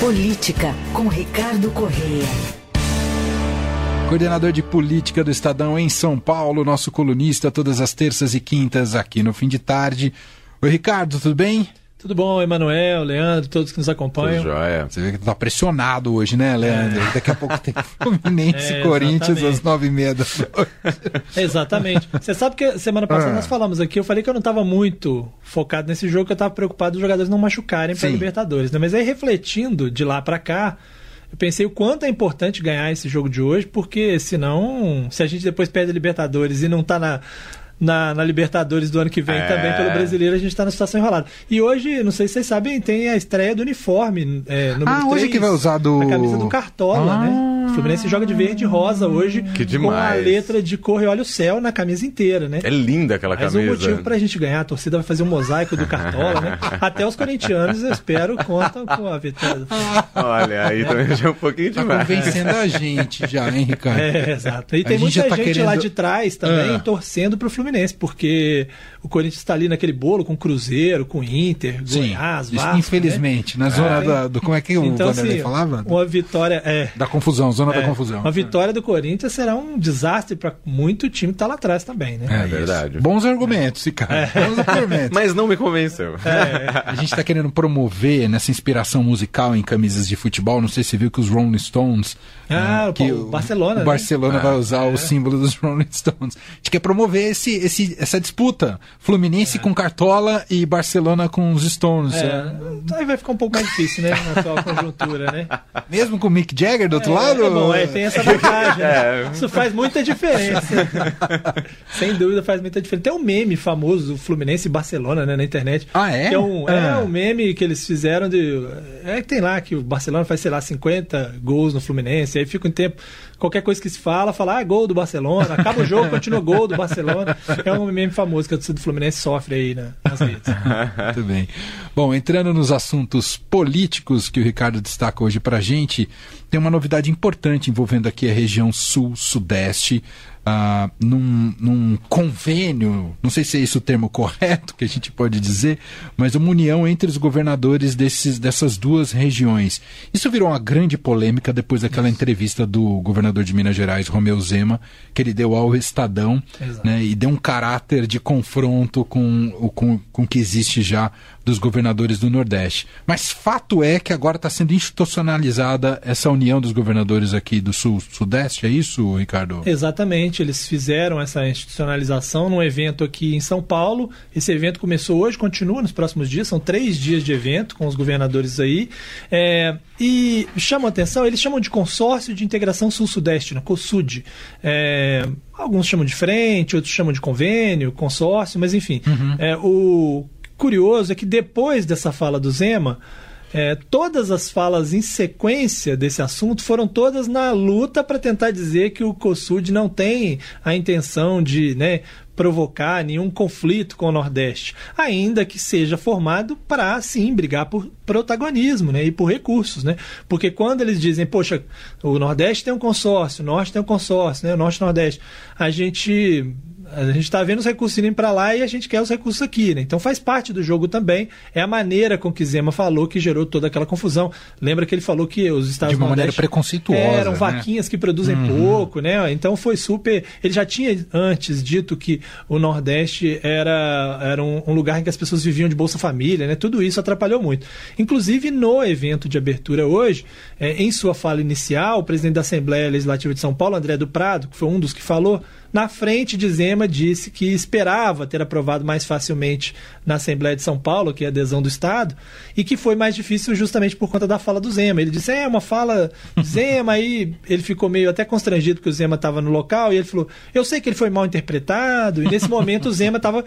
Política com Ricardo Correia. Coordenador de política do Estadão em São Paulo, nosso colunista todas as terças e quintas aqui no fim de tarde. Oi, Ricardo, tudo bem? Tudo bom, Emanuel, Leandro, todos que nos acompanham. Tudo jóia. Você vê que tá pressionado hoje, né, Leandro? É. Daqui a pouco tem Fluminense e é, Corinthians às nove e meia da noite. Exatamente. Você sabe que semana passada ah. nós falamos aqui, eu falei que eu não estava muito focado nesse jogo, que eu estava preocupado dos jogadores não machucarem para Libertadores. Né? Mas aí refletindo de lá para cá, eu pensei o quanto é importante ganhar esse jogo de hoje, porque senão, se a gente depois perde a Libertadores e não está na na, na, Libertadores do ano que vem é. também pelo brasileiro, a gente está na situação enrolada. E hoje, não sei se vocês sabem, tem a estreia do uniforme. É, ah, 3, hoje é que vai usar do. A camisa do Cartola, ah. né? O Fluminense joga de verde e rosa hoje. Que demais. Com a letra de cor e olha o céu na camisa inteira, né? É linda aquela camisa. Mas um motivo pra gente ganhar, a torcida vai fazer um mosaico do Cartola, né? Até os corintianos, eu espero, contam com a vitória. Olha, aí também já é um pouquinho tá demais. Tá convencendo a gente já, hein, Ricardo? É, exato. E tem a muita gente, tá gente querendo... lá de trás também ah. torcendo pro Fluminense, porque o Corinthians está ali naquele bolo com Cruzeiro, com Inter, Sim, Goiás, Vasco. Infelizmente, né? na zona é, da, do. Como é que o então, Vanderlei assim, falava? Uma vitória. É, da confusão, zona é, da confusão. Uma vitória do Corinthians será um desastre para muito time que está lá atrás também, né? É, é verdade. Bons argumentos, cara. É. Bons argumentos. Mas não me convenceu. É. A gente está querendo promover nessa inspiração musical em camisas de futebol. Não sei se você viu que os Rolling Stones. Ah, né, que o Barcelona. O né? Barcelona vai usar o símbolo dos Rolling Stones. A gente quer promover esse, esse, essa disputa Fluminense é. com Cartola e Barcelona com os Stones. É. é. Aí vai ficar um pouco mais difícil, né? Na atual conjuntura, né? Mesmo com o Mick Jagger do outro é, lado? É bom, é, tem essa vantagem. Né? É. Isso faz muita diferença. Sem dúvida faz muita diferença. Tem um meme famoso do Fluminense e Barcelona, né, na internet. Ah, é? Que é um, é um meme que eles fizeram de. É que tem lá que o Barcelona faz, sei lá, 50 gols no Fluminense. Aí fica um tempo qualquer coisa que se fala, fala, ah, gol do Barcelona, acaba o jogo, continua gol do Barcelona. É um meme famoso que a torcida do Fluminense sofre aí né, nas redes. Muito bem. Bom, entrando nos assuntos políticos que o Ricardo destaca hoje pra gente, tem uma novidade importante envolvendo aqui a região sul-sudeste ah, num, num, convênio, não sei se é esse o termo correto que a gente pode dizer, mas uma união entre os governadores desses, dessas duas regiões. Isso virou uma grande polêmica depois daquela entrevista do governador de Minas Gerais, Romeu Zema, que ele deu ao Estadão né, e deu um caráter de confronto com o com, com que existe já dos governadores do Nordeste. Mas fato é que agora está sendo institucionalizada essa união dos governadores aqui do Sul-Sudeste, é isso, Ricardo? Exatamente, eles fizeram essa institucionalização num evento aqui em São Paulo. Esse evento começou hoje, continua nos próximos dias, são três dias de evento com os governadores aí. É, e chama atenção, eles chamam de consórcio de integração sul-sudeste, no né, COSUD. É, alguns chamam de frente, outros chamam de convênio, consórcio, mas enfim. Uhum. É, o curioso é que depois dessa fala do Zema, é, todas as falas em sequência desse assunto foram todas na luta para tentar dizer que o COSUD não tem a intenção de né, provocar nenhum conflito com o Nordeste, ainda que seja formado para sim brigar por protagonismo né, e por recursos. Né? Porque quando eles dizem, poxa, o Nordeste tem um consórcio, o Norte tem um consórcio, né, o Norte e o Nordeste, a gente a gente está vendo os recursos indo para lá e a gente quer os recursos aqui, né? Então faz parte do jogo também. É a maneira com que Zema falou que gerou toda aquela confusão. Lembra que ele falou que os Estados De uma maneira preconceituosa. Eram né? vaquinhas que produzem uhum. pouco, né? Então foi super. Ele já tinha antes dito que o Nordeste era, era um, um lugar em que as pessoas viviam de Bolsa Família, né? Tudo isso atrapalhou muito. Inclusive no evento de abertura hoje, é, em sua fala inicial, o presidente da Assembleia Legislativa de São Paulo, André do Prado, que foi um dos que falou, na frente de Zema disse que esperava ter aprovado mais facilmente na Assembleia de São Paulo, que é a adesão do Estado, e que foi mais difícil justamente por conta da fala do Zema. Ele disse, é uma fala Zema, aí ele ficou meio até constrangido porque o Zema estava no local, e ele falou, eu sei que ele foi mal interpretado, e nesse momento o Zema estava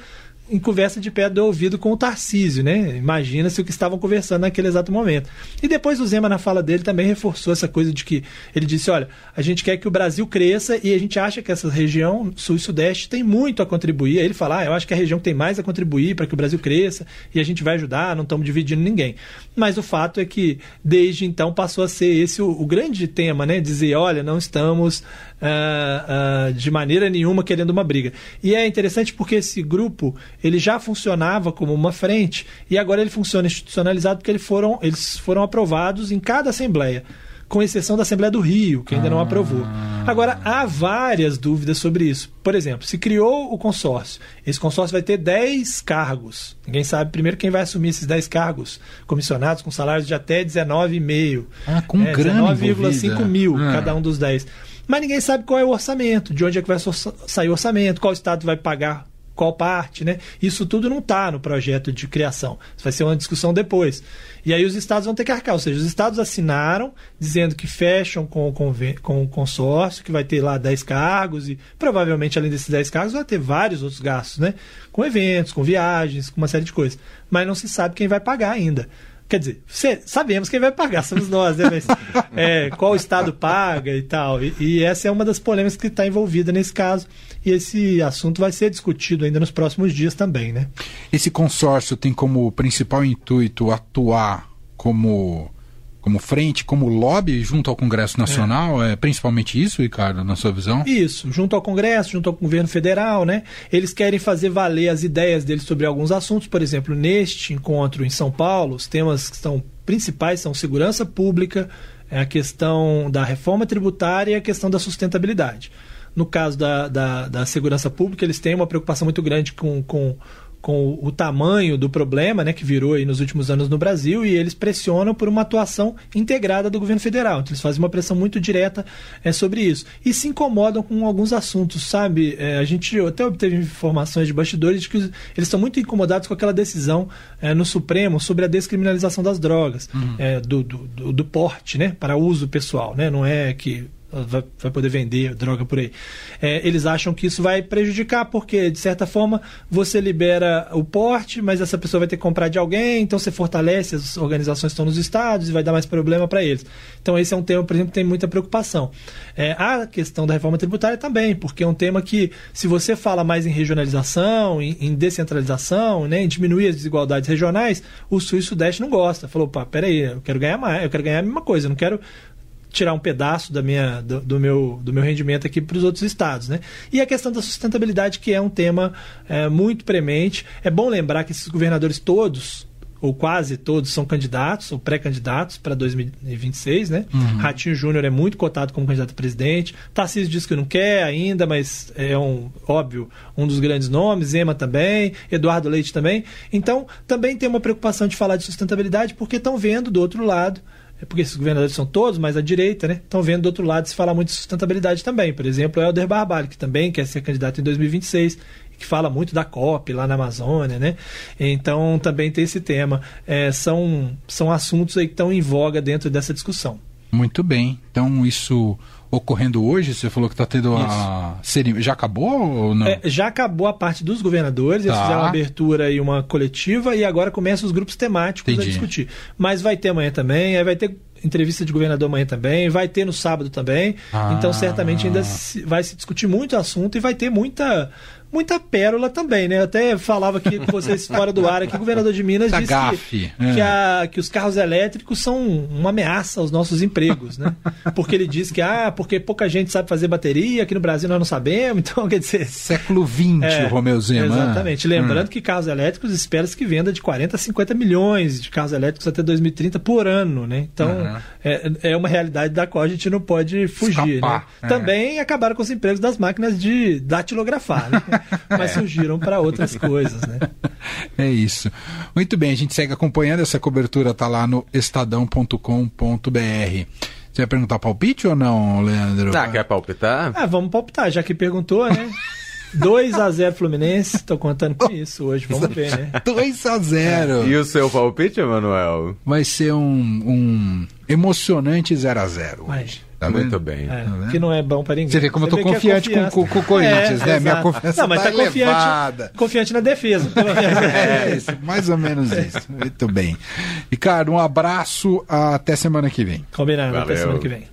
em conversa de pé do ouvido com o Tarcísio, né? Imagina-se o que estavam conversando naquele exato momento. E depois o Zema, na fala dele, também reforçou essa coisa de que ele disse: olha, a gente quer que o Brasil cresça e a gente acha que essa região sul e sudeste tem muito a contribuir. Aí ele fala: ah, eu acho que a região que tem mais a contribuir para que o Brasil cresça e a gente vai ajudar, não estamos dividindo ninguém. Mas o fato é que, desde então, passou a ser esse o, o grande tema, né? Dizer: olha, não estamos uh, uh, de maneira nenhuma querendo uma briga. E é interessante porque esse grupo ele já funcionava como uma frente e agora ele funciona institucionalizado porque eles foram, eles foram aprovados em cada assembleia com exceção da Assembleia do Rio, que ainda ah. não aprovou. Agora, há várias dúvidas sobre isso. Por exemplo, se criou o consórcio, esse consórcio vai ter 10 cargos. Ninguém sabe primeiro quem vai assumir esses 10 cargos comissionados com salários de até 19,5. Ah, com é, 19,5 mil ah. cada um dos 10. Mas ninguém sabe qual é o orçamento, de onde é que vai sair o orçamento, qual estado vai pagar qual parte, né? Isso tudo não está no projeto de criação. Isso vai ser uma discussão depois. E aí os estados vão ter que arcar. Ou seja, os estados assinaram dizendo que fecham com, com, com o consórcio, que vai ter lá 10 cargos, e provavelmente, além desses 10 cargos, vai ter vários outros gastos, né? Com eventos, com viagens, com uma série de coisas. Mas não se sabe quem vai pagar ainda. Quer dizer, sabemos quem vai pagar, somos nós, né? Mas, é, qual estado paga e tal. E, e essa é uma das polêmicas que está envolvida nesse caso. E esse assunto vai ser discutido ainda nos próximos dias também, né? Esse consórcio tem como principal intuito atuar como como frente, como lobby junto ao Congresso Nacional, é. é. principalmente isso, Ricardo, na sua visão? Isso, junto ao Congresso, junto ao governo federal, né? Eles querem fazer valer as ideias deles sobre alguns assuntos, por exemplo, neste encontro em São Paulo, os temas que estão principais são segurança pública, é a questão da reforma tributária e a questão da sustentabilidade. No caso da, da, da segurança pública, eles têm uma preocupação muito grande com, com com o tamanho do problema né, que virou aí nos últimos anos no Brasil e eles pressionam por uma atuação integrada do governo federal. Então, eles fazem uma pressão muito direta é, sobre isso. E se incomodam com alguns assuntos, sabe? É, a gente até obteve informações de bastidores de que eles estão muito incomodados com aquela decisão é, no Supremo sobre a descriminalização das drogas, uhum. Do, do, do, do porte né, para uso pessoal. Né? Não é que vai, vai poder vender droga por aí. É, eles acham que isso vai prejudicar, porque, de certa forma, você libera o porte, mas essa pessoa vai ter que comprar de alguém, então você fortalece as organizações que estão nos estados e vai dar mais problema para eles. Então, esse é um tema, por exemplo, que tem muita preocupação. É, a questão da reforma tributária também, porque é um tema que, se você fala mais em regionalização, em, em descentralização, né, em diminuir as desigualdades regionais, o Sul e o Sudeste não gosta. Falou, pá, peraí, eu quero ganhar mais, eu quero ganhar a mesma coisa, eu não quero tirar um pedaço da minha, do, do meu, do meu rendimento aqui para os outros estados. Né? E a questão da sustentabilidade, que é um tema é, muito premente. É bom lembrar que esses governadores todos, ou quase todos, são candidatos ou pré-candidatos para 2026. Né? Uhum. Ratinho Júnior é muito cotado como candidato a presidente. Tarcísio diz que não quer ainda, mas é um óbvio um dos grandes nomes. Zema também, Eduardo Leite também. Então, também tem uma preocupação de falar de sustentabilidade, porque estão vendo do outro lado porque esses governadores são todos, mas a direita, né? Estão vendo do outro lado se falar muito de sustentabilidade também. Por exemplo, o Helder Barbalho, que também quer ser candidato em 2026, que fala muito da COP lá na Amazônia, né? Então também tem esse tema. É, são, são assuntos aí que estão em voga dentro dessa discussão. Muito bem. Então isso ocorrendo hoje? Você falou que está tendo a. Já acabou ou não? É, já acabou a parte dos governadores, eles tá. fizeram uma abertura e uma coletiva e agora começam os grupos temáticos Entendi. a discutir. Mas vai ter amanhã também, aí vai ter entrevista de governador amanhã também, vai ter no sábado também. Ah. Então certamente ainda se, vai se discutir muito assunto e vai ter muita muita pérola também, né? Eu até falava aqui com vocês fora do ar aqui, o governador de Minas disse que, é. que, a, que, os carros elétricos são uma ameaça aos nossos empregos, né? Porque ele diz que, ah, porque pouca gente sabe fazer bateria, aqui no Brasil nós não sabemos, então quer dizer... Século XX, é, o Romeu Zema. Exatamente. Lembrando hum. que carros elétricos espera-se que venda de 40 a 50 milhões de carros elétricos até 2030 por ano, né? Então, uhum. É, é uma realidade da qual a gente não pode fugir, né? É. Também acabaram com os empregos das máquinas de datilografar, né? mas surgiram para outras coisas, né? É isso. Muito bem, a gente segue acompanhando essa cobertura, tá lá no estadão.com.br. Você vai perguntar palpite ou não, Leandro? Ah, quer palpitar? Ah, vamos palpitar, já que perguntou, né? 2 a 0 Fluminense, estou contando com isso hoje, vamos ver, né? 2 a 0 E o seu palpite, Emanuel? Vai ser um, um emocionante 0 a 0 hoje. Tá Muito bem. É, tá que não é bom para ninguém. Você vê como Você eu tô confiante com, com, com, o Corinthians, é, né? Minha confiança não, mas tá, tá confiante, confiante na defesa. é, isso, mais ou menos isso. Muito bem. Ricardo, um abraço. Até semana que vem. Combinado. Valeu. Até semana que vem.